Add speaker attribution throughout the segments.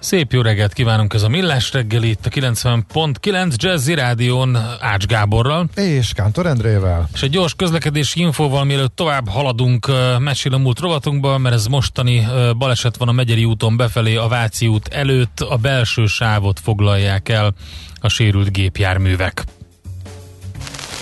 Speaker 1: Szép jó reggelt kívánunk, ez a Millás reggeli itt a 90.9 Jazzy Rádión Ács Gáborral.
Speaker 2: És Kántor Endrével.
Speaker 1: És egy gyors közlekedési infóval, mielőtt tovább haladunk mesél a múlt rovatunkba, mert ez mostani baleset van a Megyeri úton befelé a Váci út előtt, a belső sávot foglalják el a sérült gépjárművek.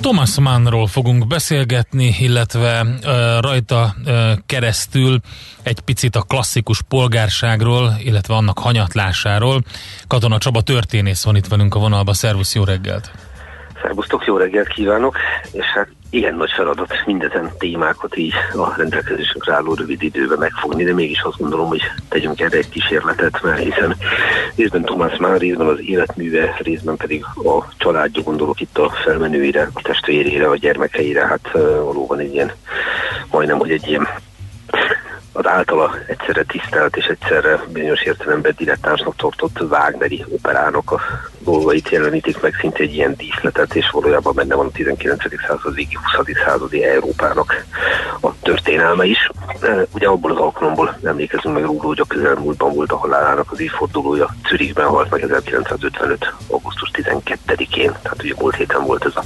Speaker 1: Thomas Mannról fogunk beszélgetni, illetve uh, rajta uh, keresztül egy picit a klasszikus polgárságról, illetve annak hanyatlásáról. Katona Csaba történész van itt velünk a vonalba. Szervusz, jó reggelt!
Speaker 3: Szervusztok, jó reggelt kívánok, és hát igen nagy feladat mindezen témákat így a rendelkezésünkre álló rövid időben megfogni, de mégis azt gondolom, hogy tegyünk erre egy kísérletet, mert hiszen részben Tomás már, részben az életműve, részben pedig a családja gondolok itt a felmenőire, a testvérére, a gyermekeire, hát valóban egy ilyen, majdnem, hogy egy ilyen az általa egyszerre tisztelt és egyszerre bizonyos értelemben dilettánsnak tartott Wagneri operának a dolgait jelenítik meg szinte egy ilyen díszletet, és valójában benne van a 19. századi, 20. századi Európának a történelme is. Ugye abból az alkalomból emlékezünk meg róla, hogy a közelmúltban volt a halálának az évfordulója. Zürichben halt meg 1955. augusztus 12-én, tehát ugye múlt héten volt ez a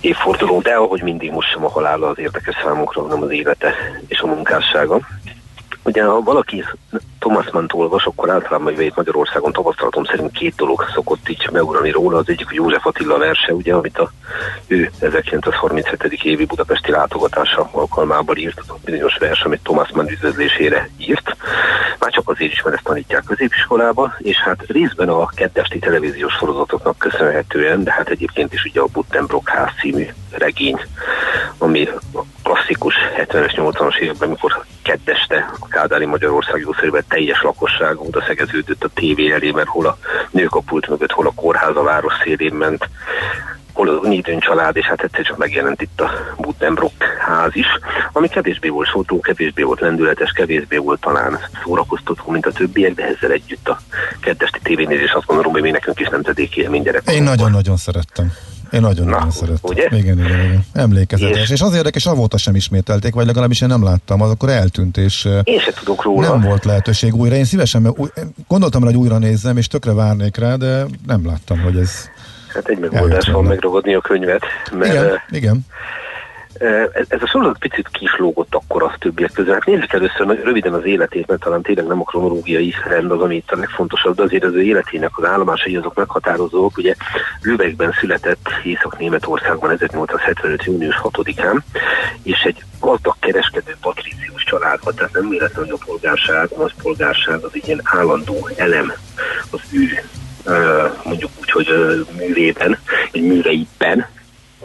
Speaker 3: évforduló, de ahogy mindig most sem a halála az érdekes számunkra, hanem az élete és a munkássága. Ugye ha valaki Thomas Mann olvas, akkor általában itt Magyarországon tapasztalatom szerint két dolog szokott így megugrani róla. Az egyik a József Attila verse, ugye, amit a ő 1937. évi budapesti látogatása alkalmával írt, az bizonyos vers, amit Thomas Mann üdvözlésére írt. Már csak azért is, mert ezt tanítják középiskolába, és hát részben a kettesti televíziós sorozatoknak köszönhetően, de hát egyébként is ugye a Buttenbrock ház című regény, ami klasszikus 70-es, 80-as években, amikor ketteste a Kádári Magyarország jószerűen teljes lakosság oda szegeződött a tévé elé, mert hol a nők a pult mögött, hol a kórház a város szélén ment, hol az Unidőn család, és hát egyszer csak megjelent itt a Buddenbrock ház is, ami kevésbé volt szótó, kevésbé volt lendületes, kevésbé volt talán szórakoztató, mint a többiek, de ezzel együtt a kettesti tévénézés azt gondolom, hogy mi nekünk is nemzedéki élmény
Speaker 2: Én nagyon-nagyon szerettem. Én nagyon-nagyon szerettem.
Speaker 3: Ugye?
Speaker 2: Igen, igen, igen. Emlékezetes. És, és az érdekes, avóta sem ismételték, vagy legalábbis én nem láttam, az akkor eltűnt, és
Speaker 3: én se tudok róla.
Speaker 2: nem volt lehetőség újra. Én szívesen, új, gondoltam rá, hogy újra nézzem, és tökre várnék rá, de nem láttam, hogy ez
Speaker 3: Hát egy megoldás van megragadni a könyvet. Mert
Speaker 2: igen, igen.
Speaker 3: Ez, a sorozat picit kislógott akkor a többiek közül. Hát nézzük először röviden az életét, mert talán tényleg nem a kronológiai rend az, ami itt a legfontosabb, de azért az ő életének az állomásai azok meghatározók. Ugye Lübeckben született Észak-Németországban 1875. június 6-án, és egy gazdag kereskedő patrícius családban, tehát nem véletlenül, a polgárság, az polgárság az egy ilyen állandó elem az ő mondjuk úgy, hogy művében, vagy műveiben,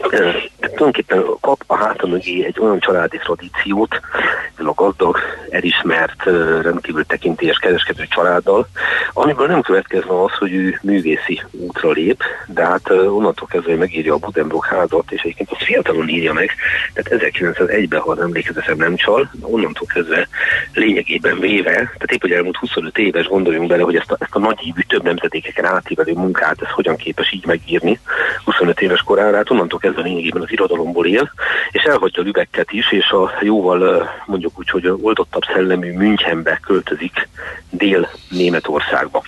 Speaker 3: tulajdonképpen kap a háta mögé egy olyan családi tradíciót, ez a gazdag, elismert, rendkívül tekintélyes kereskedő családdal, amiből nem következne az, hogy ő művészi útra lép, de hát onnantól kezdve, megírja a Budenbrock házat, és egyébként az fiatalon írja meg, tehát 1901-ben, ha emlékezetem nem csal, onnantól kezdve lényegében véve, tehát épp, hogy elmúlt 25 éves, gondoljunk bele, hogy ezt a, ezt a nagyívű több nemzedékeken átívelő munkát, ez hogyan képes így megírni 25 éves korára, hát onnantól kezdve lényegében az irodalomból él, és elhagyja Lübecket is, és a jóval mondjuk úgy, hogy oldottabb szellemű Münchenbe költözik Dél-Németországba.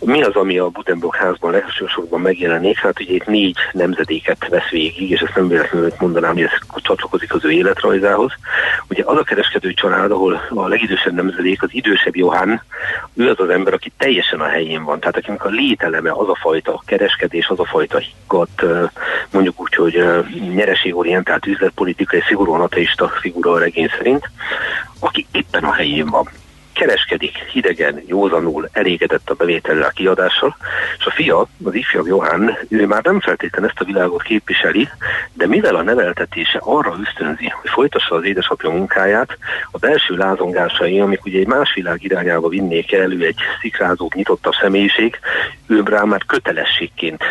Speaker 3: Mi az, ami a Budenbrock házban elsősorban megjelenik? Hát ugye itt négy nemzedéket vesz végig, és ezt nem véletlenül mondanám, hogy ez csatlakozik az ő életrajzához. Ugye az a kereskedő család, ahol a legidősebb nemzedék, az idősebb Johann, ő az az ember, aki teljesen a helyén van. Tehát akinek a lételeme az a fajta kereskedés, az a fajta higgadt, mondjuk úgy, hogy nyereségorientált üzletpolitikai, szigorúan ateista figura a regény szerint, aki éppen a helyén van. Kereskedik hidegen, józanul, elégedett a bevétellel, a kiadással, és a fia, az ifjabb Johann, ő már nem feltétlenül ezt a világot képviseli, de mivel a neveltetése arra ösztönzi, hogy folytassa az édesapja munkáját, a belső lázongásai, amik ugye egy más világ irányába vinnék elő egy szikrázóbb, nyitottabb személyiség, ő rá már kötelességként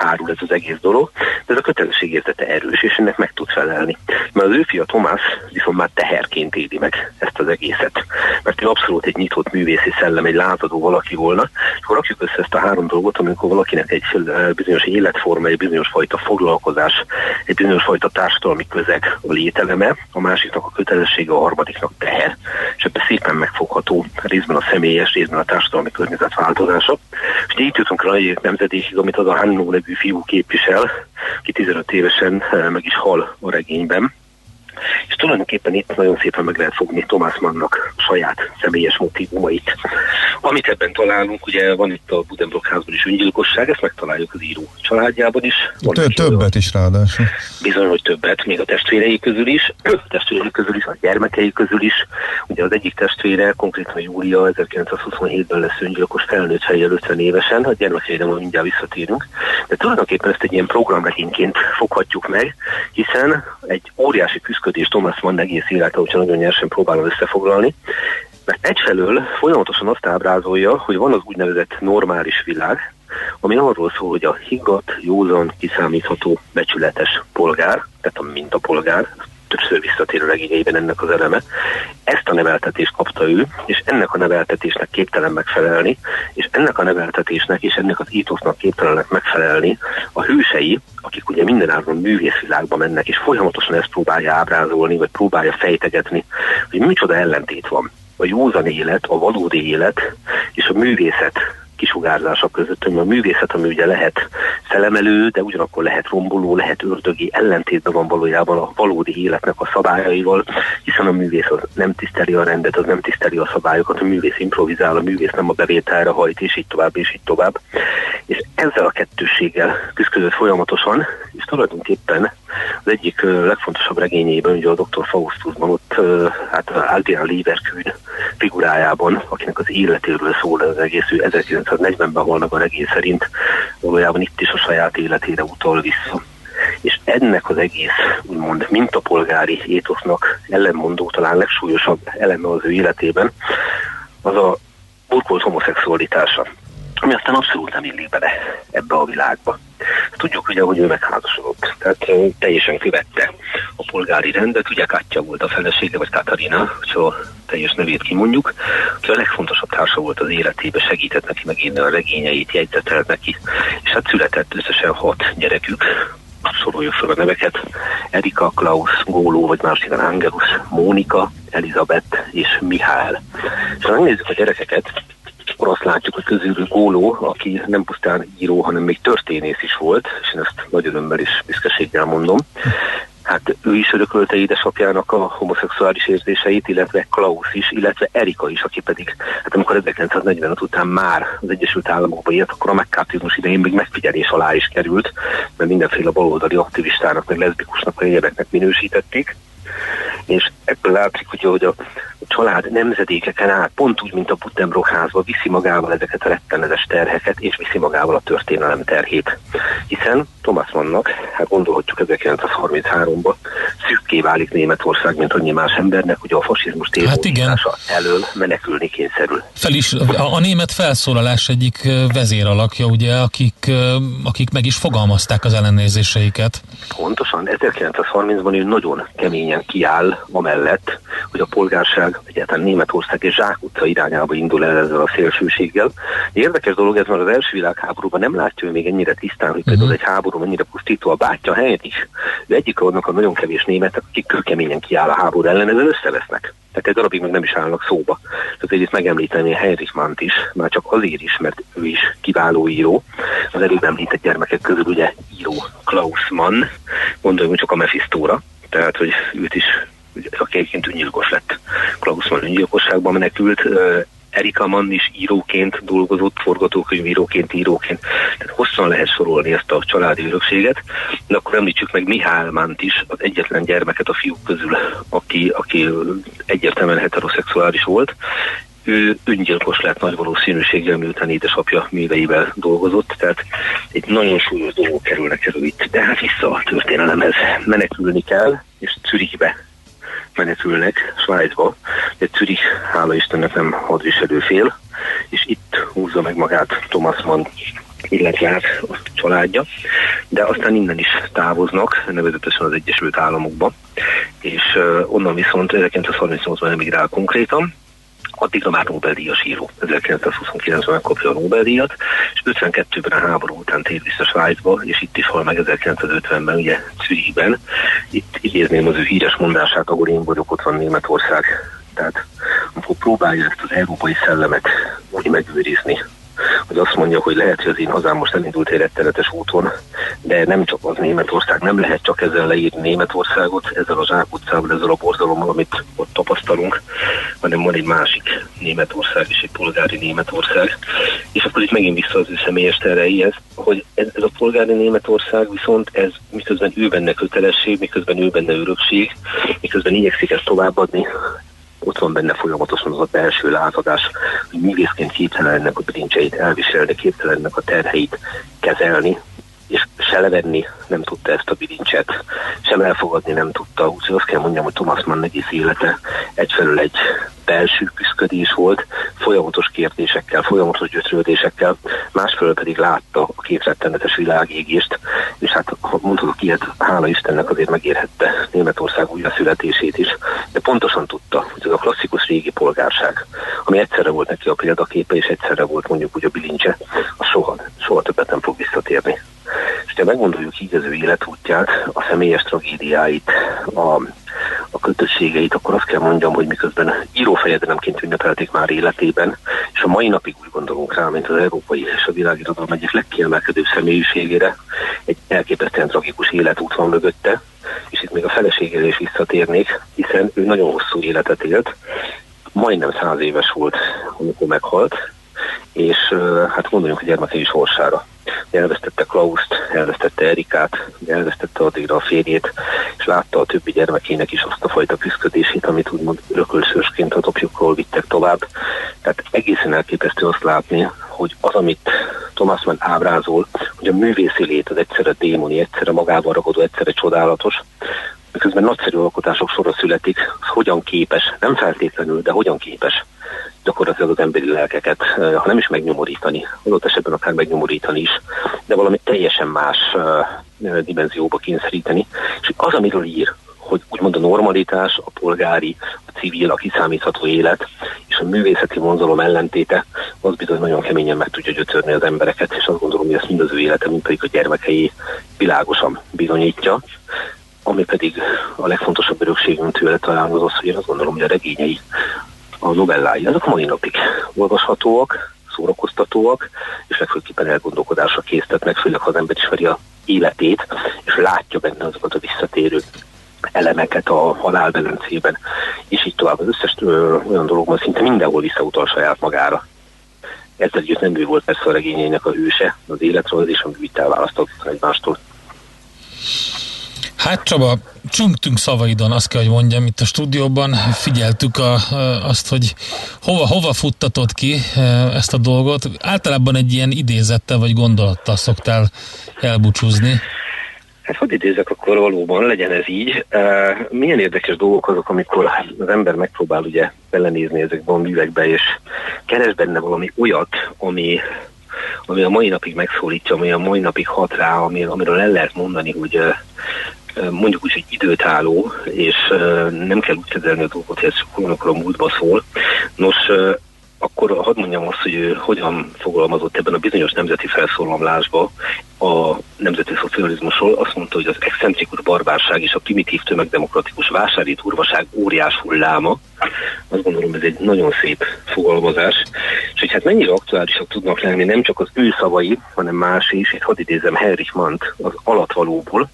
Speaker 3: hárul ez az egész dolog, de ez a kötelességérzete erős, és ennek meg tud felelni. Mert az ő fia Tomás viszont már teherként éli meg ezt az egészet. Mert ő abszolút egy nyitott művészi szellem, egy lázadó valaki volna, és akkor rakjuk össze ezt a három dolgot, amikor valakinek egy bizonyos életforma, egy bizonyos fajta foglalkozás, egy bizonyos fajta társadalmi közeg a lételeme, a másiknak a kötelessége, a harmadiknak teher, és ebben szépen megfogható részben a személyes, részben a társadalmi környezet változása. És így jutunk rá egy nemzedékig, amit az a Hannó nevű fiú képvisel, aki 15 évesen eh, meg is hal a regényben. És tulajdonképpen itt nagyon szépen meg lehet fogni Thomas Mannnak saját személyes motivumait. Amit ebben találunk, ugye van itt a Budenbrock házban is öngyilkosság, ezt megtaláljuk az író családjában is.
Speaker 2: Tö- többet is ráadásul.
Speaker 3: Bizony, hogy többet, még a testvérei közül is, a testvérei közül is, a gyermekei közül is. Ugye az egyik testvére, konkrétan Júlia 1927-ben lesz öngyilkos felnőtt fejjel 50 évesen, a gyermekeire majd mindjárt visszatérünk. De tulajdonképpen ezt egy ilyen programregényként foghatjuk meg, hiszen egy óriási küzdködés Thomas Mann egész élete, hogyha nagyon nyersen próbálom összefoglalni, mert egyfelől folyamatosan azt ábrázolja, hogy van az úgynevezett normális világ, ami arról szól, hogy a higgadt, józan, kiszámítható, becsületes polgár, tehát a mintapolgár, többször visszatér a regényeiben ennek az eleme. Ezt a neveltetést kapta ő, és ennek a neveltetésnek képtelen megfelelni, és ennek a neveltetésnek és ennek az ítosznak képtelenek megfelelni a hősei, akik ugye mindenáron művészvilágba mennek, és folyamatosan ezt próbálja ábrázolni, vagy próbálja fejtegetni, hogy micsoda ellentét van a józan élet, a valódi élet és a művészet kisugárzása között, hogy a művészet, ami ugye lehet felemelő, de ugyanakkor lehet romboló, lehet ördögi, ellentétben van valójában a valódi életnek a szabályaival, hiszen a művész az nem tiszteli a rendet, az nem tiszteli a szabályokat, a művész improvizál, a művész nem a bevételre hajt, és így tovább, és így tovább. És ezzel a kettősséggel küzdött folyamatosan, és tulajdonképpen az egyik legfontosabb regényében, ugye a Dr. Faustusban ott hát Adrian Lieberkühn figurájában, akinek az életéről szól az egész, ő 1940-ben halnak a regény szerint, valójában itt is a saját életére utal vissza. És ennek az egész, úgymond mintapolgári étosznak ellenmondó, talán legsúlyosabb eleme az ő életében, az a burkolt homoszexualitása ami aztán abszolút nem illik bele ebbe a világba. Tudjuk ugye, hogy ő megházasodott, tehát teljesen követte a polgári rendet, ugye Katya volt a felesége, vagy Katarina, hogyha teljes nevét kimondjuk, aki a legfontosabb társa volt az életébe, segített neki megírni a regényeit, jegyzetelt neki, és hát született összesen hat gyerekük, soroljuk fel a neveket, Erika, Klaus, Góló, vagy másikan Angelus, Mónika, Elizabeth és Mihály. És ha megnézzük a gyerekeket, akkor azt látjuk, hogy közülük Góló, aki nem pusztán író, hanem még történész is volt, és én ezt nagy örömmel és büszkeséggel mondom. Hát ő is örökölte édesapjának a homoszexuális érzéseit, illetve Klaus is, illetve Erika is, aki pedig, hát amikor 1945 után már az Egyesült Államokba élt, akkor a megkártizmus idején még megfigyelés alá is került, mert mindenféle baloldali aktivistának, meg leszbikusnak, a egyebeknek minősítették és ebből látszik, hogy, hogy a család nemzedékeken át, pont úgy, mint a Butenbrock házba, viszi magával ezeket a rettenetes terheket, és viszi magával a történelem terhét. Hiszen Thomas Mannnak, hát gondolhatjuk 1933-ban, szükké válik Németország, mint annyi más embernek, hogy a fasizmus
Speaker 1: hát igen.
Speaker 3: elől menekülni kényszerül.
Speaker 1: Fel is, a, a német felszólalás egyik vezéralakja, ugye, akik, akik meg is fogalmazták az ellenérzéseiket.
Speaker 3: Pontosan, 1930-ban ő nagyon keményen kiáll amellett, hogy a polgárság egyáltalán Németország és Zsák utca irányába indul el ezzel a szélsőséggel. Érdekes dolog ez, mert az első világháborúban nem látja ő még ennyire tisztán, hogy például uh-huh. egy háború mennyire pusztító a bátyja helyet is. Ő egyik annak a nagyon kevés németek, akik kőkeményen kiáll a háború ellen, ezzel összevesznek. Tehát egy darabig meg nem is állnak szóba. Tehát itt megemlíteni Heinrich Mann-t is, már csak azért is, mert ő is kiváló író. Az előbb említett gyermekek közül ugye író Klaus Mann, gondoljunk csak a Mephistóra, tehát hogy őt is aki egyébként öngyilkos lett. Klaus Mann öngyilkosságban menekült, Erika Mann is íróként dolgozott, forgatókönyvíróként, íróként. Tehát hosszan lehet sorolni ezt a családi örökséget, de akkor említsük meg Mihály Mannt is, az egyetlen gyermeket a fiúk közül, aki, aki egyértelműen heteroszexuális volt. Ő öngyilkos lett nagy valószínűséggel, miután édesapja műveivel dolgozott, tehát egy nagyon súlyos dolgok kerülnek elő itt. De hát vissza a történelemhez. Menekülni kell, és Zürichbe menekülnek Svájcba, de Zürich, hála Istennek nem hadviselő fél, és itt húzza meg magát Thomas Mann illetve hát a családja, de aztán innen is távoznak, nevezetesen az Egyesült Államokba, és onnan viszont 1938-ban emigrál konkrétan, addigra már Nobel-díjas író. 1929-ben megkapja a Nobel-díjat, és 52-ben a háború után tér vissza Svájcba, és itt is hal meg 1950-ben, ugye Zürichben. Itt idézném az ő híres mondását, ahol én vagyok, ott van Németország. Tehát amikor próbálja ezt az európai szellemet úgy megőrizni, hogy azt mondja, hogy lehet, hogy az én hazám most elindult egy rettenetes úton, de nem csak az Németország, nem lehet csak ezzel leírni Németországot, ezzel a zsákutcával, ezzel a borzalommal, amit ott tapasztalunk, hanem van egy másik Németország és egy polgári Németország. És akkor itt megint vissza az ő személyes terreihez, hogy ez, ez a polgári Németország viszont ez miközben ő benne kötelesség, miközben ő benne örökség, miközben igyekszik ezt továbbadni, ott van benne folyamatosan az a belső lázadás, hogy művészként képtelen ennek a bilincseit elviselni, képtelen ennek a terheit kezelni, és se levenni nem tudta ezt a bilincset, sem elfogadni nem tudta. Úgyhogy azt kell mondjam, hogy Thomas Mann egész élete egyfelől egy belső küzdködés volt, folyamatos kérdésekkel, folyamatos gyötrődésekkel, másfelől pedig látta a képrettenetes világégést, és hát mondhatok ilyet, hála Istennek azért megérhette Németország újra születését is, de pontosan tudta, hogy ez a klasszikus régi polgárság, ami egyszerre volt neki a példaképe, és egyszerre volt mondjuk úgy a bilincse, az soha, soha többet nem fog visszatérni. És ha megmondoljuk így az ő életútját, a személyes tragédiáit, a, a kötösségeit, akkor azt kell mondjam, hogy miközben írófejedelemként ünnepelték már életében, és a mai napig úgy gondolunk rá, mint az európai és a világirodalom egyik legkiemelkedőbb személyiségére, egy elképesztően tragikus életút van mögötte, és itt még a feleségére is visszatérnék, hiszen ő nagyon hosszú életet élt, majdnem száz éves volt, amikor meghalt, és hát gondoljunk a gyermekei sorsára elvesztette Klauszt, elvesztette Erikát, elvesztette addigra a férjét, és látta a többi gyermekének is azt a fajta küzdködését, amit úgymond örökölszősként a topjukról vittek tovább. Tehát egészen elképesztő azt látni, hogy az, amit Thomas Mann ábrázol, hogy a művészi lét az egyszerre démoni, egyszerre magában ragadó, egyszerre csodálatos, miközben nagyszerű alkotások sora születik, az hogyan képes, nem feltétlenül, de hogyan képes gyakorlatilag az emberi lelkeket, ha nem is megnyomorítani, adott esetben akár megnyomorítani is, de valami teljesen más dimenzióba kényszeríteni. És az, amiről ír, hogy úgymond a normalitás, a polgári, a civil, a kiszámítható élet és a művészeti vonzalom ellentéte, az bizony nagyon keményen meg tudja gyötörni az embereket, és azt gondolom, hogy ezt mind az ő élete, mint pedig a gyermekei világosan bizonyítja. Ami pedig a legfontosabb örökségünk tőle talán az az, hogy én azt gondolom, hogy a regényei a novellái, azok mai napig olvashatóak, szórakoztatóak, és legfőképpen elgondolkodásra késztetnek, főleg ha az ember ismeri a életét, és látja benne azokat a visszatérő elemeket a halálbelencében, és így tovább. Az összes ö, olyan dologban szinte mindenhol visszautal saját magára. Ezzel együtt nem ő volt persze a regényeinek a hőse, az életről, és a művit elválasztott egymástól.
Speaker 1: Hát Csaba, csüngtünk szavaidon, azt kell, hogy mondjam, itt a stúdióban figyeltük a, azt, hogy hova, hova futtatod ki e, ezt a dolgot. Általában egy ilyen idézettel vagy gondolattal szoktál elbúcsúzni.
Speaker 3: Hát hogy idézek akkor valóban, legyen ez így. Uh, milyen érdekes dolgok azok, amikor az ember megpróbál ugye belenézni ezekbe a művekbe, és keres benne valami olyat, ami, ami a mai napig megszólítja, ami a mai napig hat rá, ami, amiről el lehet mondani, hogy uh, mondjuk úgy, hogy időtálló, és nem kell úgy kezelni a dolgot, hogy ez olyanokról a múltba szól. Nos, akkor hadd mondjam azt, hogy ő hogyan fogalmazott ebben a bizonyos nemzeti felszólalásba a nemzeti szocializmusról. Azt mondta, hogy az excentrikus barbárság és a primitív tömegdemokratikus vásári turvaság óriás hulláma. Azt gondolom, ez egy nagyon szép fogalmazás. És hogy hát mennyire aktuálisak tudnak lenni nem csak az ő szavai, hanem más is. Itt hadd idézem Henrich Mann az alatvalóból,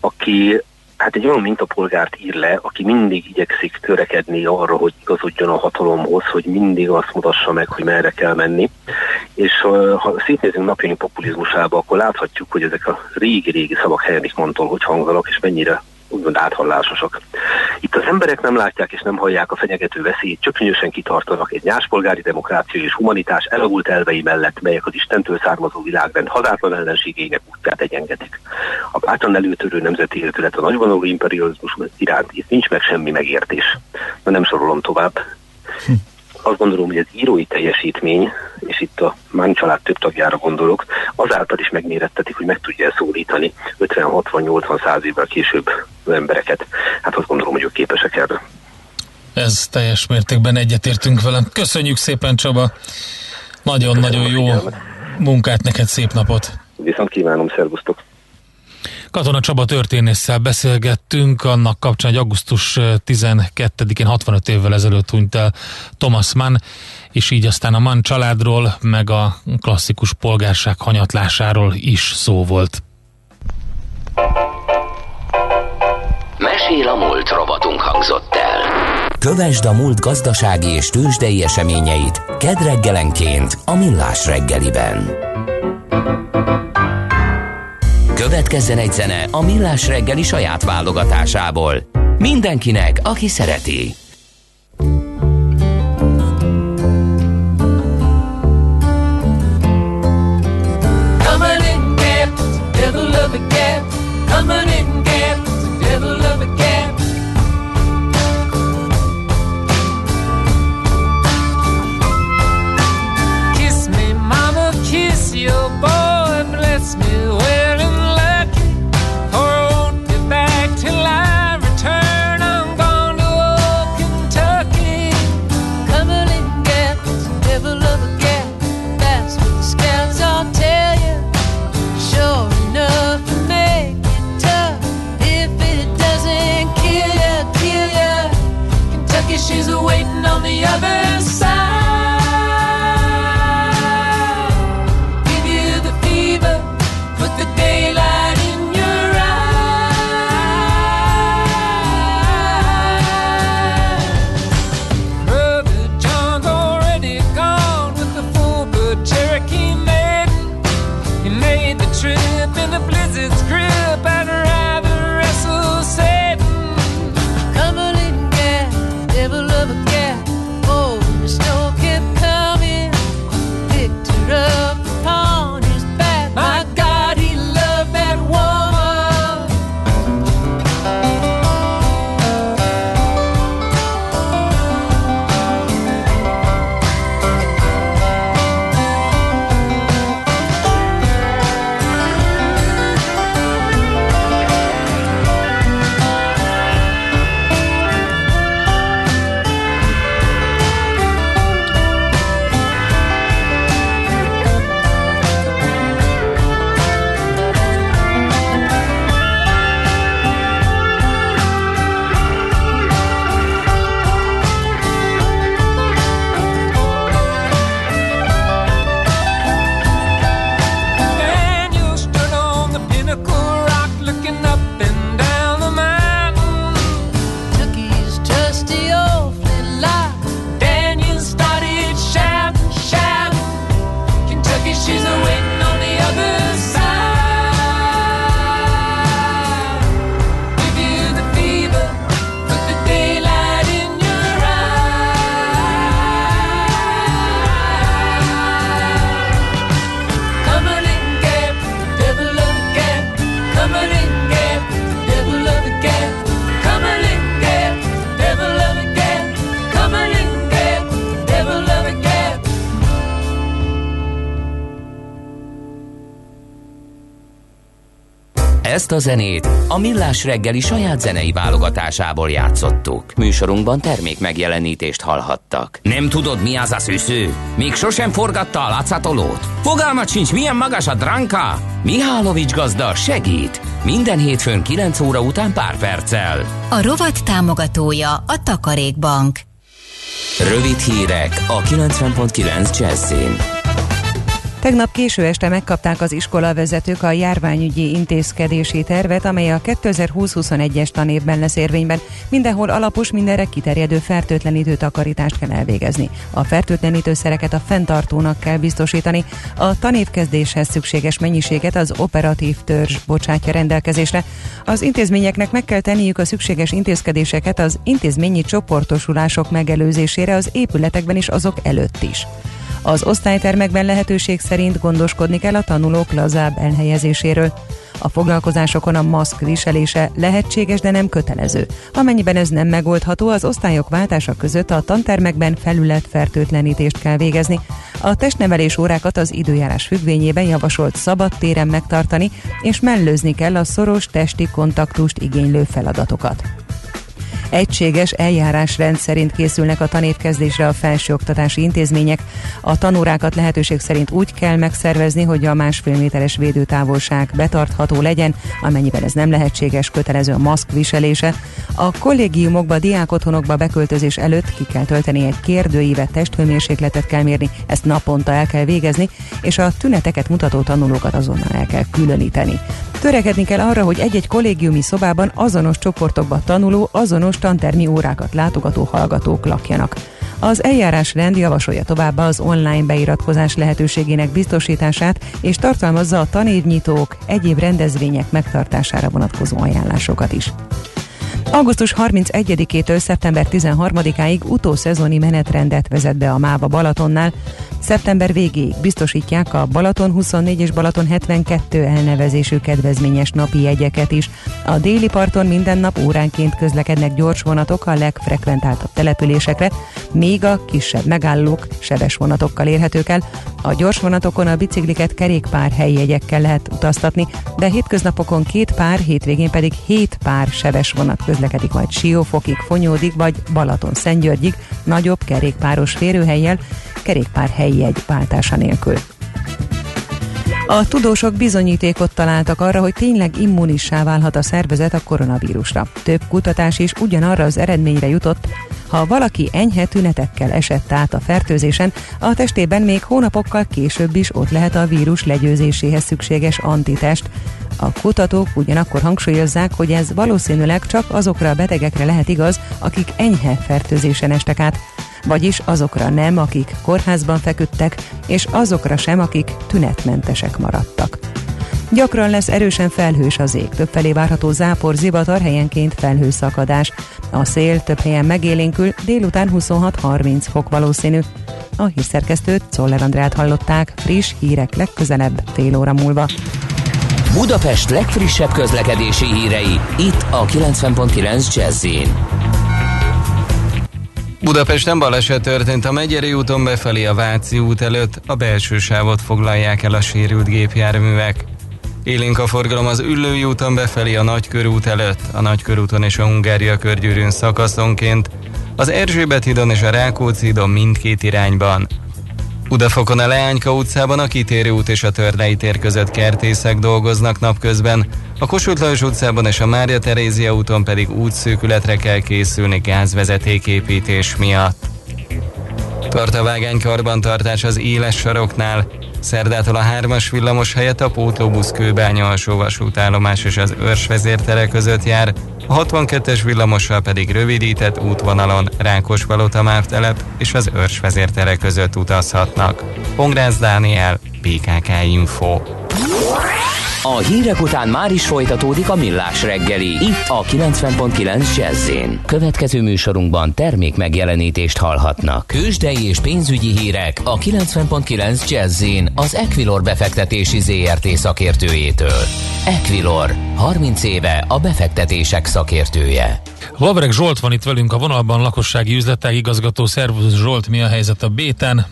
Speaker 3: aki hát egy olyan mintapolgárt ír le, aki mindig igyekszik törekedni arra, hogy igazodjon a hatalomhoz, hogy mindig azt mutassa meg, hogy merre kell menni. És ha szétnézünk napjaink populizmusába, akkor láthatjuk, hogy ezek a régi-régi szavak Henrik mondtól, hogy hangzanak, és mennyire úgymond áthallásosak. Itt az emberek nem látják és nem hallják a fenyegető veszélyt, csökönyösen kitartanak egy nyáspolgári demokrácia és humanitás elavult elvei mellett, melyek az Istentől származó világrend hazátlan ellenségének útját egyengetik. A bátran előtörő nemzeti életület a nagyvonalú imperializmus iránt itt nincs meg semmi megértés. Na nem sorolom tovább. Hm azt gondolom, hogy az írói teljesítmény, és itt a Mán család több tagjára gondolok, azáltal is megmérettetik, hogy meg tudja szólítani 50-60-80-100 évvel később az embereket. Hát azt gondolom, hogy ők képesek erre.
Speaker 1: Ez teljes mértékben egyetértünk velem. Köszönjük szépen Csaba! Nagyon-nagyon jó munkát neked, szép napot!
Speaker 3: Viszont kívánom, szervusztok!
Speaker 1: Katona Csaba történésszel beszélgettünk, annak kapcsán, hogy augusztus 12-én 65 évvel ezelőtt hunyt el Thomas Mann, és így aztán a Mann családról, meg a klasszikus polgárság hanyatlásáról is szó volt.
Speaker 4: Mesél a múlt robotunk hangzott el. Kövesd a múlt gazdasági és tőzsdei eseményeit kedd reggelenként a Millás reggeliben. Következzen egy zene a Millás reggeli saját válogatásából. Mindenkinek, aki szereti. Ezt a zenét a Millás reggeli saját zenei válogatásából játszottuk. Műsorunkban termék megjelenítést hallhattak. Nem tudod, mi az a szűző? Még sosem forgatta a látszatolót? Fogalmat sincs, milyen magas a dránka? Mihálovics gazda segít! Minden hétfőn 9 óra után pár perccel.
Speaker 5: A rovat támogatója a Takarékbank.
Speaker 4: Rövid hírek a 90.9 Jazzin.
Speaker 6: Tegnap késő este megkapták az iskolavezetők a járványügyi intézkedési tervet, amely a 2020-21-es tanévben lesz érvényben. Mindenhol alapos, mindenre kiterjedő fertőtlenítő takarítást kell elvégezni. A fertőtlenítőszereket a fenntartónak kell biztosítani. A tanévkezdéshez szükséges mennyiséget az operatív törzs bocsátja rendelkezésre. Az intézményeknek meg kell tenniük a szükséges intézkedéseket az intézményi csoportosulások megelőzésére az épületekben is azok előtt is. Az osztálytermekben lehetőség szerint gondoskodni kell a tanulók lazább elhelyezéséről. A foglalkozásokon a maszk viselése lehetséges, de nem kötelező. Amennyiben ez nem megoldható, az osztályok váltása között a tantermekben felületfertőtlenítést kell végezni. A testnevelés órákat az időjárás függvényében javasolt szabad téren megtartani, és mellőzni kell a szoros testi kontaktust igénylő feladatokat egységes eljárásrend szerint készülnek a tanévkezdésre a felsőoktatási intézmények. A tanórákat lehetőség szerint úgy kell megszervezni, hogy a másfél méteres védőtávolság betartható legyen, amennyiben ez nem lehetséges, kötelező a maszk viselése. A kollégiumokba, diákotthonokba beköltözés előtt ki kell tölteni egy kérdőívet, testhőmérsékletet kell mérni, ezt naponta el kell végezni, és a tüneteket mutató tanulókat azonnal el kell különíteni. Törekedni kell arra, hogy egy-egy kollégiumi szobában azonos csoportokba tanuló, azonos tantermi órákat látogató hallgatók lakjanak. Az eljárás rend javasolja továbbá az online beiratkozás lehetőségének biztosítását, és tartalmazza a tanévnyitók, egyéb rendezvények megtartására vonatkozó ajánlásokat is. Augusztus 31-től szeptember 13-áig utószezoni menetrendet vezet be a MÁVA Balatonnál. Szeptember végéig biztosítják a Balaton 24 és Balaton 72 elnevezésű kedvezményes napi jegyeket is. A déli parton minden nap óránként közlekednek gyors vonatok a legfrekventáltabb településekre, míg a kisebb megállók sebes vonatokkal érhetők el. A gyors vonatokon a bicikliket kerékpár helyjegyekkel lehet utaztatni, de hétköznapokon két pár, hétvégén pedig hét pár sebes vonat közlekedik majd Siófokig, Fonyódig vagy Balaton Szentgyörgyig nagyobb kerékpáros férőhelyjel, kerékpár helyjegy váltása nélkül. A tudósok bizonyítékot találtak arra, hogy tényleg immunissá válhat a szervezet a koronavírusra. Több kutatás is ugyanarra az eredményre jutott, ha valaki enyhe tünetekkel esett át a fertőzésen, a testében még hónapokkal később is ott lehet a vírus legyőzéséhez szükséges antitest. A kutatók ugyanakkor hangsúlyozzák, hogy ez valószínűleg csak azokra a betegekre lehet igaz, akik enyhe fertőzésen estek át, vagyis azokra nem, akik kórházban feküdtek, és azokra sem, akik tünetmentesek maradtak. Gyakran lesz erősen felhős az ég, többfelé várható zápor, zivatar, helyenként felhőszakadás. A szél több helyen megélénkül, délután 26-30 fok valószínű. A hírszerkesztőt Czoller Andrát hallották, friss hírek legközelebb fél óra múlva.
Speaker 4: Budapest legfrissebb közlekedési hírei, itt a 90.9 jazz
Speaker 7: Budapesten baleset történt a Megyeri úton befelé a Váci út előtt, a belső sávot foglalják el a sérült gépjárművek. Élénk a forgalom az Üllői úton befelé a Nagykörút előtt, a Nagykörúton és a Hungária körgyűrűn szakaszonként, az Erzsébet hídon és a Rákóczi hídon mindkét irányban. Udafokon a Leányka utcában a Kitérő út és a Törlei tér között kertészek dolgoznak napközben, a Kossuth Lajos utcában és a Mária Terézia úton pedig útszűkületre kell készülni gázvezetéképítés miatt. Tart a vágány karbantartás az éles saroknál, Szerdától a 3-as villamos helyett a pótlóbusz kőbánya alsó vasútállomás és az őrs vezértere között jár, a 62-es villamossal pedig rövidített útvonalon Rákospalota mávtelep és az őrs vezértere között utazhatnak. Pongrász Dániel, PKK Info.
Speaker 4: A hírek után már is folytatódik a millás reggeli, itt a 90.9 jazz Következő műsorunkban termék megjelenítést hallhatnak. Kősdei és pénzügyi hírek a 90.9 jazz az Equilor befektetési ZRT szakértőjétől. Equilor, 30 éve a befektetések szakértője.
Speaker 1: Vavreg Zsolt van itt velünk a vonalban, lakossági üzletág igazgató. Szervusz Zsolt, mi a helyzet a Béten?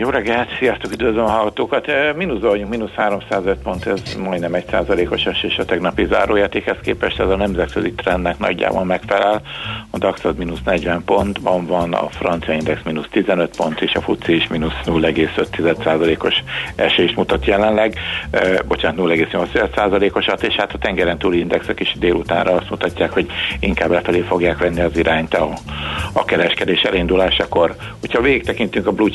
Speaker 8: Jó reggelt, sziasztok, üdvözlöm a hallgatókat. Mínuszban vagyunk, mínusz 305 pont, ez majdnem egy százalékos esés a tegnapi zárójátékhez képest, ez a nemzetközi trendnek nagyjából megfelel. A DAX az mínusz 40 pontban van, a francia index mínusz 15 pont, és a FUCI is mínusz 0,5 százalékos esést mutat jelenleg, eh, bocsánat, 0,8 százalékosat, és hát a tengeren túli indexek is délutánra azt mutatják, hogy inkább lefelé fogják venni az irányt a, a kereskedés elindulásakor. Hogyha végig tekintünk a blue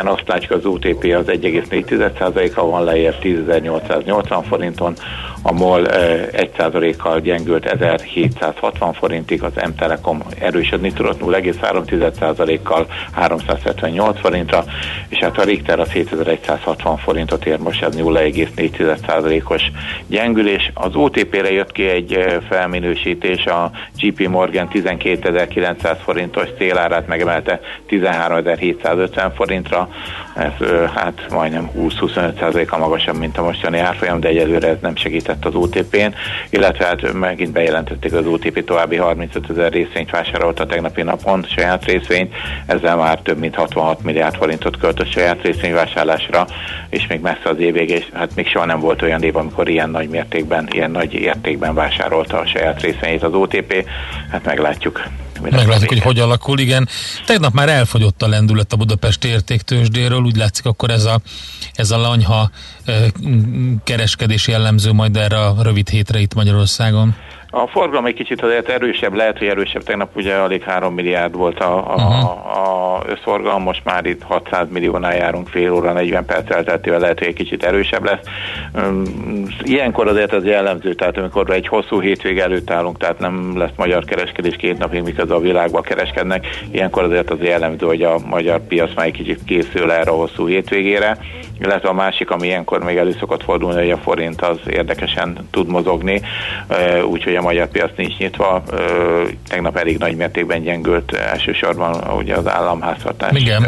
Speaker 8: chipeken, azt látjuk az OTP az 1,4%-a van lejjebb 10.880 forinton, a MOL eh, 1%-kal gyengült 1760 forintig, az M-Telekom erősödni tudott 0,3%-kal 378 forintra, és hát a Richter az 7160 forintot ér most, ez 0,4%-os gyengülés. Az OTP-re jött ki egy felminősítés, a GP Morgan 12.900 forintos célárát megemelte 13.750 forintra, ez hát majdnem 20-25%-a magasabb, mint a mostani árfolyam, de egyelőre ez nem segített az OTP-n, illetve hát megint bejelentették az OTP további 35 ezer részvényt a tegnapi napon, saját részvényt, ezzel már több mint 66 milliárd forintot költött saját részvényvásárlásra, és még messze az év vége, és hát még soha nem volt olyan év, amikor ilyen nagy mértékben, ilyen nagy értékben vásárolta a saját részvényét az OTP, hát meglátjuk.
Speaker 1: Meglátjuk, hogy hogy alakul, igen. Tegnap már elfogyott a lendület a Budapesti értéktősdéről, úgy látszik akkor ez a, ez a lanyha kereskedés jellemző majd erre a rövid hétre itt Magyarországon.
Speaker 8: A forgalom egy kicsit azért erősebb, lehet, hogy erősebb. Tegnap ugye alig 3 milliárd volt a, a,
Speaker 1: Aha.
Speaker 8: a összforgalom, most már itt 600 milliónál járunk fél óra, 40 perc elteltével lehet, hogy egy kicsit erősebb lesz. Ilyenkor azért az jellemző, tehát amikor egy hosszú hétvég előtt állunk, tehát nem lesz magyar kereskedés két napig, miközben a világban kereskednek, ilyenkor azért az jellemző, hogy a magyar piac már egy kicsit készül erre a hosszú hétvégére, illetve a másik, ami ilyenkor még elő szokott fordulni, hogy a forint az érdekesen tud mozogni, úgyhogy a magyar piac nincs nyitva. Tegnap elég nagy mértékben gyengült elsősorban ugye az államháztartás
Speaker 1: Igen.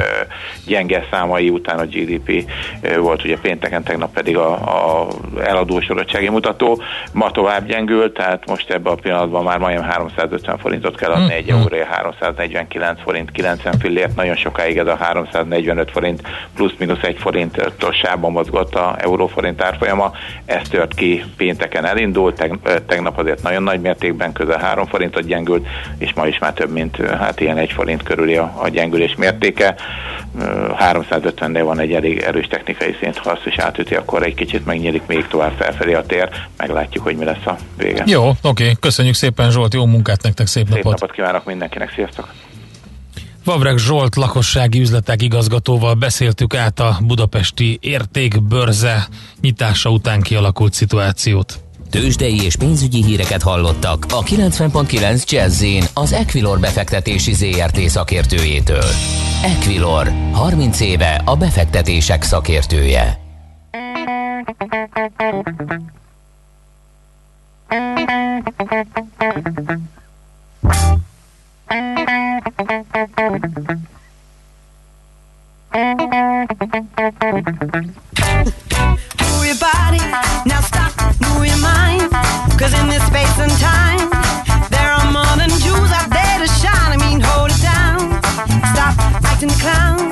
Speaker 8: gyenge számai után a GDP volt ugye pénteken, tegnap pedig a, a eladósodottsági mutató. Ma tovább gyengült, tehát most ebben a pillanatban már majdnem 350 forintot kell adni, egy euróért 349 forint 90 fillért, nagyon sokáig ez a 345 forint plusz-minusz egy forintos sávban mozgott a euróforint árfolyama, ez tört ki pénteken elindult, tegnap azért nagyon nagy mértékben közel 3 forintot gyengült, és ma is már több mint hát ilyen egy forint körüli a, a gyengülés mértéke. Ö, 350-nél van egy elég erős technikai szint, ha azt is átüti, akkor egy kicsit megnyílik még tovább felfelé a tér, meglátjuk, hogy mi lesz a vége.
Speaker 1: Jó, oké, köszönjük szépen Zsolt, jó munkát nektek, szép
Speaker 8: Szép
Speaker 1: napot!
Speaker 8: napot kívánok mindenkinek, sziasztok!
Speaker 1: Vavreg Zsolt lakossági üzletek igazgatóval beszéltük át a budapesti értékbörze nyitása után kialakult szituációt.
Speaker 4: Tőzsdei és pénzügyi híreket hallottak a 90.9 jazz az Equilor befektetési ZRT szakértőjétől. Equilor, 30 éve a befektetések szakértője.
Speaker 9: Move your body, now stop, move your mind. Cause in this space and time, there are more than out there to shine. I mean, hold it down. Stop acting clown.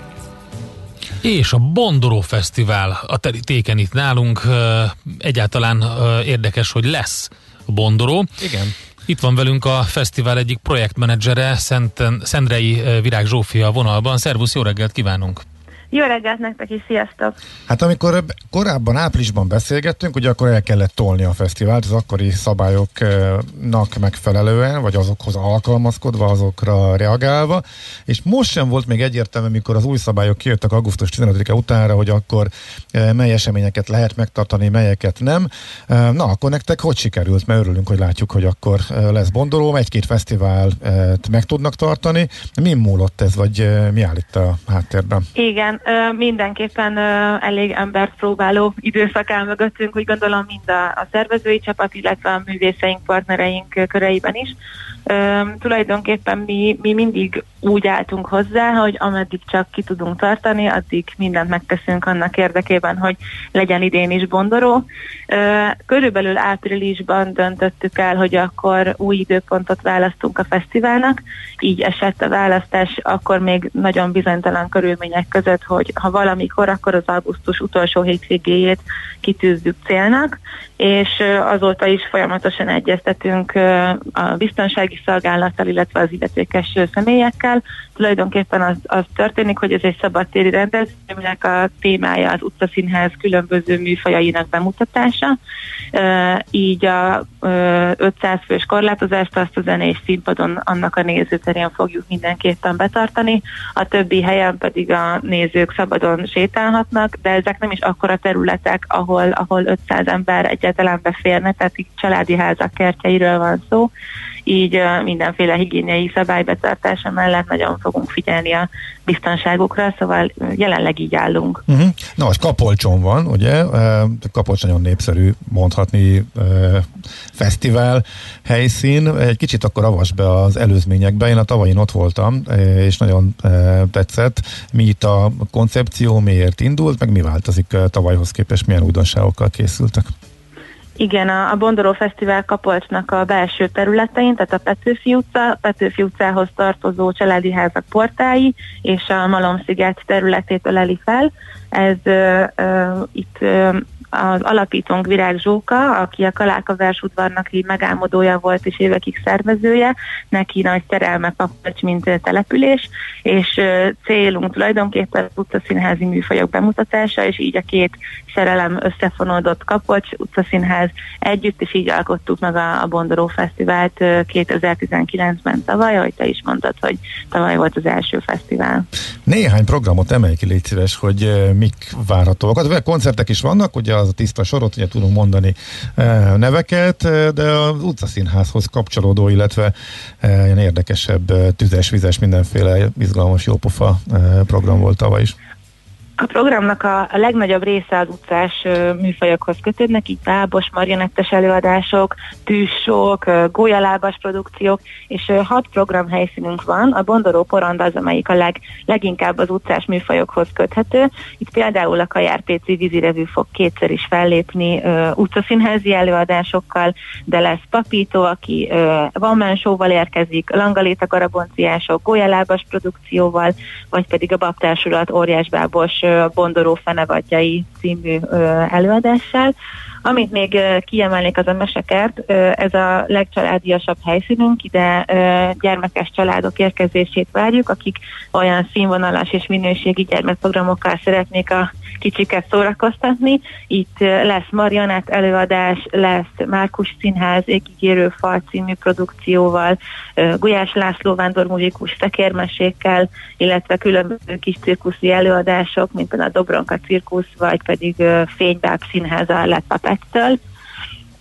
Speaker 1: És a Bondoró Fesztivál a terítéken itt nálunk egyáltalán érdekes, hogy lesz a Bondoró.
Speaker 2: Igen.
Speaker 1: Itt van velünk a fesztivál egyik projektmenedzsere, Szenten, Szendrei Virág Zsófia vonalban. Szervusz, jó reggelt kívánunk!
Speaker 10: Jó reggelt nektek is, sziasztok!
Speaker 2: Hát amikor korábban áprilisban beszélgettünk, ugye akkor el kellett tolni a fesztivált az akkori szabályoknak megfelelően, vagy azokhoz alkalmazkodva, azokra reagálva, és most sem volt még egyértelmű, mikor az új szabályok kijöttek augusztus 15-e utánra, hogy akkor eh, mely eseményeket lehet megtartani, melyeket nem. Eh, Na, akkor nektek hogy sikerült? Mert örülünk, hogy látjuk, hogy akkor eh, lesz bondoló, egy-két fesztivált meg tudnak tartani. Mi múlott ez, vagy mi áll itt a háttérben?
Speaker 10: Igen, mindenképpen elég embert próbáló időszak áll mögöttünk, úgy gondolom mind a, a szervezői csapat, illetve a művészeink, partnereink köreiben is. Tulajdonképpen mi, mi mindig úgy álltunk hozzá, hogy ameddig csak ki tudunk tartani, addig mindent megteszünk annak érdekében, hogy legyen idén is bondoró. Körülbelül áprilisban döntöttük el, hogy akkor új időpontot választunk a fesztiválnak, így esett a választás akkor még nagyon bizonytalan körülmények között, hogy ha valamikor, akkor az augusztus utolsó hétvégéjét kitűzzük célnak, és azóta is folyamatosan egyeztetünk a biztonsági szolgálattal, illetve az illetékes személyekkel. Tulajdonképpen az, az történik, hogy ez egy szabadtéri rendezvény, aminek a témája az utcaszínház különböző műfajainak bemutatása. Így a ö, 500 fős korlátozást azt a zenés színpadon annak a nézőterén fogjuk mindenképpen betartani, a többi helyen pedig a nézők szabadon sétálhatnak, de ezek nem is akkora területek, ahol, ahol 500 ember egyáltalán beférne, tehát itt családi házak kertjeiről van szó, így mindenféle higiéniai szabálybetartása mellett nagyon fogunk figyelni a biztonságukra, szóval jelenleg így állunk.
Speaker 2: Uh-huh. Na, most Kapolcson van, ugye? Kapolcs nagyon népszerű, mondhatni fesztivál helyszín. Egy kicsit akkor avas be az előzményekbe. Én a tavain ott voltam, és nagyon tetszett. Mi itt a koncepció, miért indult, meg mi változik tavalyhoz képest, milyen újdonságokkal készültek?
Speaker 10: Igen, a, a Bondoró Fesztivál Kapolcsnak a belső területein, tehát a Petőfi utca, Petőfi utcához tartozó családi házak portái és a Malomsziget területét öleli fel. Ez ö, ö, itt ö, az alapítónk Virág Zsóka, aki a Kaláka versudvarnak így megálmodója volt és évekig szervezője, neki nagy terelme Kapolcs, mint település, és célunk tulajdonképpen az utcaszínházi műfajok bemutatása, és így a két szerelem összefonódott Kapolcs utcaszínház együtt, és így alkottuk meg a, a Bondoró Fesztivált ö, 2019-ben tavaly, ahogy te is mondtad, hogy tavaly volt az első fesztivál.
Speaker 2: Néhány programot emelj ki, légy szíves, hogy mik várhatóak. Hát koncertek is vannak, ugye az a tiszta sorot, ugye tudunk mondani neveket, de az utcaszínházhoz kapcsolódó, illetve ilyen érdekesebb, eh, tüzes-vizes, mindenféle izgalmas, jópofa program volt tavaly is.
Speaker 10: A programnak a, a legnagyobb része az utcás ö, műfajokhoz kötődnek, így bábos, marionettes előadások, tűzsók, ö, gólyalábas produkciók, és ö, hat program helyszínünk van. A Bondoró Porond az, amelyik a leg, leginkább az utcás műfajokhoz köthető. Itt például a Kajár PC vízirevű fog kétszer is fellépni ö, utcaszínházi előadásokkal, de lesz Papító, aki ö, show érkezik, Langaléta Garabonciások, gólyalábas produkcióval, vagy pedig a Babtársulat óriás bábos ö, Bondoró fenevadjai című előadással. Amit még kiemelnék az a mesekert, ez a legcsaládiasabb helyszínünk, ide gyermekes családok érkezését várjuk, akik olyan színvonalas és minőségi gyermekprogramokkal szeretnék a kicsiket szórakoztatni. Itt lesz marionett előadás, lesz Márkus Színház égigérő fal című produkcióval, Gulyás László vándormuzikus szekérmesékkel, illetve különböző kis cirkuszi előadások, mint például a Dobronka cirkusz, vagy pedig Fénybáb színháza lett Papettől.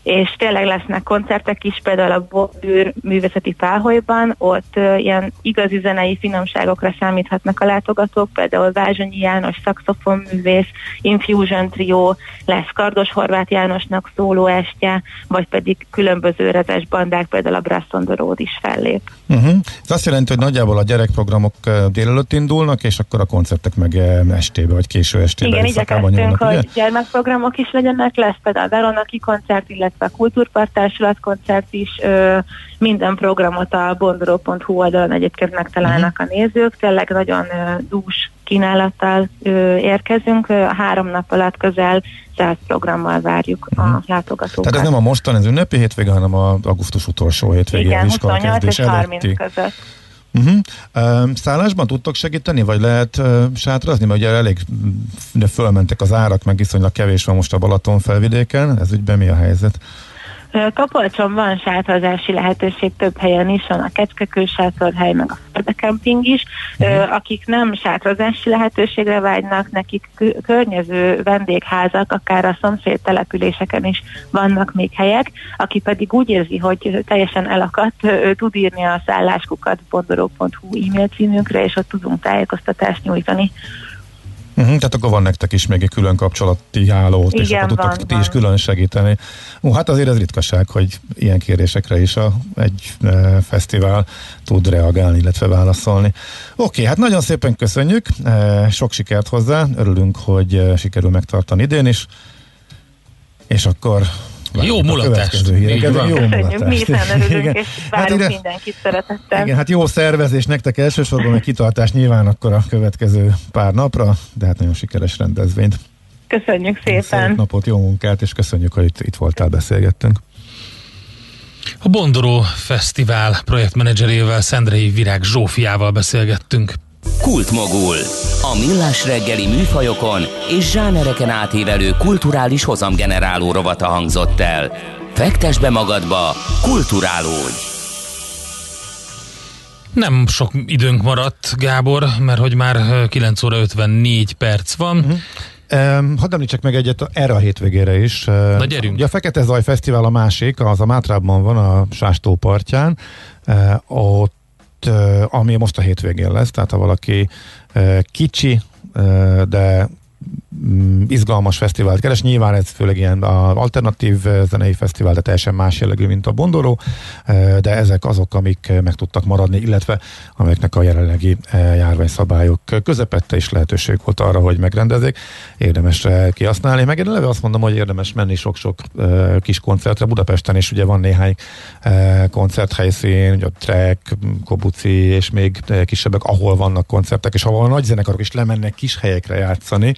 Speaker 10: És tényleg lesznek koncertek is, például a Bordűr művészeti felholyban, ott ö, ilyen igazi zenei finomságokra számíthatnak a látogatók, például Vázsonyi János szaxofonművész, Infusion Trio, lesz Kardos Horváth Jánosnak szóló estje, vagy pedig különböző rezes bandák, például a Brass on the Road is fellép.
Speaker 2: Uh-huh. Ez azt jelenti, hogy nagyjából a gyerekprogramok délelőtt indulnak, és akkor a koncertek meg estébe, vagy késő estébe.
Speaker 10: Igen, igyekeztünk,
Speaker 2: nyúlnak,
Speaker 10: hogy
Speaker 2: ugye?
Speaker 10: gyermekprogramok is legyenek, lesz például a Veronaki koncert, illetve a Kultúrpart Társulat koncert is. Ö, minden programot a bondoró.hu oldalon egyébként megtalálnak
Speaker 2: Mhm.
Speaker 10: a nézők. Tényleg nagyon ö, dús kínálattal ö, érkezünk. Ö, három nap alatt közel 100 programmal várjuk a látogatókat.
Speaker 2: Mhm. Tehát ez nem a mostan, ez ünnepi hétvége, hanem a augusztus utolsó hétvége,
Speaker 10: Igen,
Speaker 2: az
Speaker 10: 28 és
Speaker 2: iskolakezdés
Speaker 10: 30
Speaker 2: előtti.
Speaker 10: között.
Speaker 2: Uh-huh. Uh, szállásban tudtok segíteni, vagy lehet uh, sátrazni? Mert ugye elég de fölmentek az árak, meg viszonylag kevés van most a Balaton felvidéken. Ez ügyben mi a helyzet?
Speaker 10: Kapolcson van sátrazási lehetőség több helyen is, van a Kecskekő sátorhely, meg a Ferde Camping is. Ö, Akik nem sátrazási lehetőségre vágynak, nekik kö- környező vendégházak, akár a szomszéd településeken is vannak még helyek. Aki pedig úgy érzi, hogy teljesen elakadt, ő tud írni a szálláskukat bondoró.hu e-mail címünkre, és ott tudunk tájékoztatást nyújtani.
Speaker 2: Uh-huh, tehát akkor van nektek is még egy külön kapcsolati hálót, és
Speaker 10: Igen,
Speaker 2: akkor tudtok
Speaker 10: van,
Speaker 2: ti
Speaker 10: van.
Speaker 2: is külön segíteni. Ú, hát azért ez ritkaság, hogy ilyen kérésekre is a, egy e, fesztivál tud reagálni, illetve válaszolni. Oké, hát nagyon szépen köszönjük, e, sok sikert hozzá, örülünk, hogy e, sikerül megtartani idén is, és akkor
Speaker 1: Így van.
Speaker 2: Jó mulatást.
Speaker 10: mi hiszen örülünk,
Speaker 2: Igen.
Speaker 10: és
Speaker 2: Hát
Speaker 10: várunk
Speaker 2: ide-
Speaker 10: mindenkit szeretettel.
Speaker 2: igen, hát jó szervezés nektek elsősorban, meg kitartás nyilván akkor a következő pár napra, de hát nagyon sikeres rendezvényt.
Speaker 10: Köszönjük
Speaker 2: Szép
Speaker 10: szépen!
Speaker 2: napot, jó munkát, és köszönjük, hogy itt, itt voltál, beszélgettünk.
Speaker 1: A Bondoró Fesztivál projektmenedzserével, Szendrei Virág Zsófiával beszélgettünk.
Speaker 4: Kultmogul. A millás reggeli műfajokon és zsánereken átívelő kulturális hozamgeneráló rovata hangzott el. Fektes be magadba, kulturálódj!
Speaker 1: Nem sok időnk maradt, Gábor, mert hogy már ö, 9 óra 54 perc van. Uh-huh.
Speaker 2: Um, hadd említsek meg egyet erre a hétvégére is.
Speaker 1: Na, gyerünk.
Speaker 2: Ugye a Fekete Zaj Fesztivál a másik, az a Mátrában van, a Sástó partján. Uh, ott, ami most a hétvégén lesz, tehát ha valaki kicsi, de izgalmas fesztivált keres. Nyilván ez főleg ilyen a alternatív eh, zenei fesztivál, de teljesen más jellegű, mint a Bondoró, eh, de ezek azok, amik eh, meg tudtak maradni, illetve amelyeknek a jelenlegi járványszabályok közepette is lehetőség volt arra, hogy megrendezzék. Érdemes kihasználni. Meg én eleve azt mondom, hogy érdemes menni sok-sok kis koncertre. Budapesten is ugye van néhány koncerthelyszín, ugye a Trek, Kobuci és még kisebbek, ahol vannak koncertek, és ahol a nagy zenekarok is lemennek kis helyekre játszani.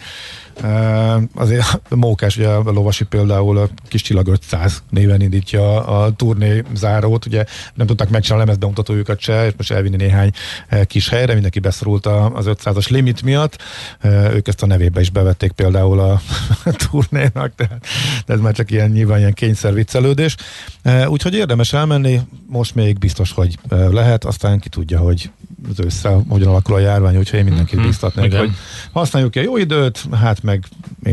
Speaker 2: Azért mókás, ugye a Lovasi például a Kis Csillag 500 néven indítja a, a turné zárót, ugye nem tudtak megcsinálni a lemezbemutatójukat se, és most elvinni néhány eh, kis helyre, mindenki beszorult a, az 500-as limit miatt, ők ezt a nevébe is bevették például a, turnénak, tehát ez már csak ilyen nyilván ilyen kényszer viccelődés. Uh, úgyhogy érdemes elmenni, most még biztos, hogy lehet, aztán ki tudja, hogy az ősszel hogyan alakul a járvány, úgyhogy én mindenkit
Speaker 1: Mhm,
Speaker 2: biztatnék,
Speaker 1: igen.
Speaker 2: hogy használjuk ki a jó időt, hát meg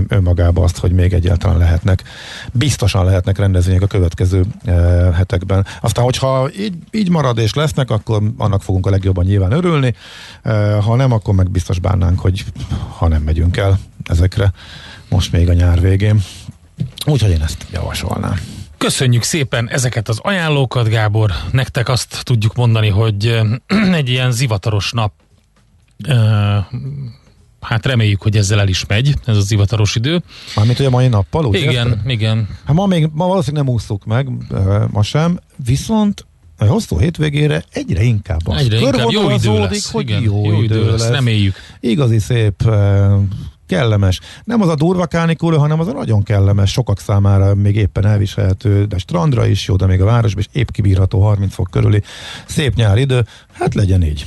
Speaker 2: önmagában azt, hogy még egyáltalán lehetnek, biztosan lehetnek rendezvények a következő e, hetekben. Aztán, hogyha így, így marad és lesznek, akkor annak fogunk a legjobban nyilván örülni, e, ha nem, akkor meg biztos bánnánk, hogy ha nem megyünk el ezekre most még a nyár végén. Úgyhogy én ezt javasolnám.
Speaker 1: Köszönjük szépen ezeket az ajánlókat, Gábor. Nektek azt tudjuk mondani, hogy egy ilyen zivataros nap, hát reméljük, hogy ezzel el is megy, ez a zivataros idő.
Speaker 2: Mármint ugye mai nappal, úgy
Speaker 1: Igen,
Speaker 2: érted?
Speaker 1: igen.
Speaker 2: Hát ma még, ma valószínűleg nem úszuk meg, ma sem, viszont a hosszú hétvégére egyre inkább az
Speaker 1: Egyre inkább jó idő lesz.
Speaker 2: hogy
Speaker 1: igen,
Speaker 2: jó,
Speaker 1: jó idő lesz, reméljük.
Speaker 2: Igazi szép, kellemes. Nem az a durva kánikula, hanem az a nagyon kellemes, sokak számára még éppen elviselhető, de strandra is jó, de még a városban is épp kibírható 30 fok körüli szép nyári idő. Hát legyen így.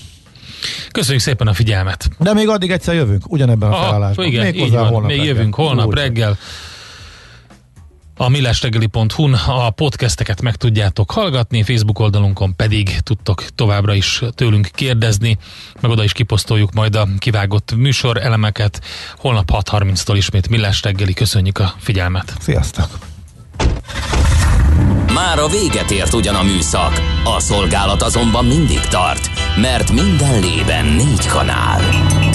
Speaker 1: Köszönjük szépen a figyelmet.
Speaker 2: De még addig egyszer jövünk, ugyanebben a
Speaker 1: Aha,
Speaker 2: felállásban.
Speaker 1: igen, így
Speaker 2: Méghozzá
Speaker 1: van.
Speaker 2: holnap
Speaker 1: Még
Speaker 2: reggel.
Speaker 1: jövünk holnap
Speaker 2: Úgy.
Speaker 1: reggel. A millásreggeli.hu-n a podcasteket meg tudjátok hallgatni, Facebook oldalunkon pedig tudtok továbbra is tőlünk kérdezni, meg oda is kiposztoljuk majd a kivágott műsor elemeket. Holnap 6.30-tól ismét Millás reggeli. Köszönjük a figyelmet!
Speaker 2: Sziasztok!
Speaker 4: Már a véget ért ugyan a műszak, a szolgálat azonban mindig tart, mert minden lében négy kanál.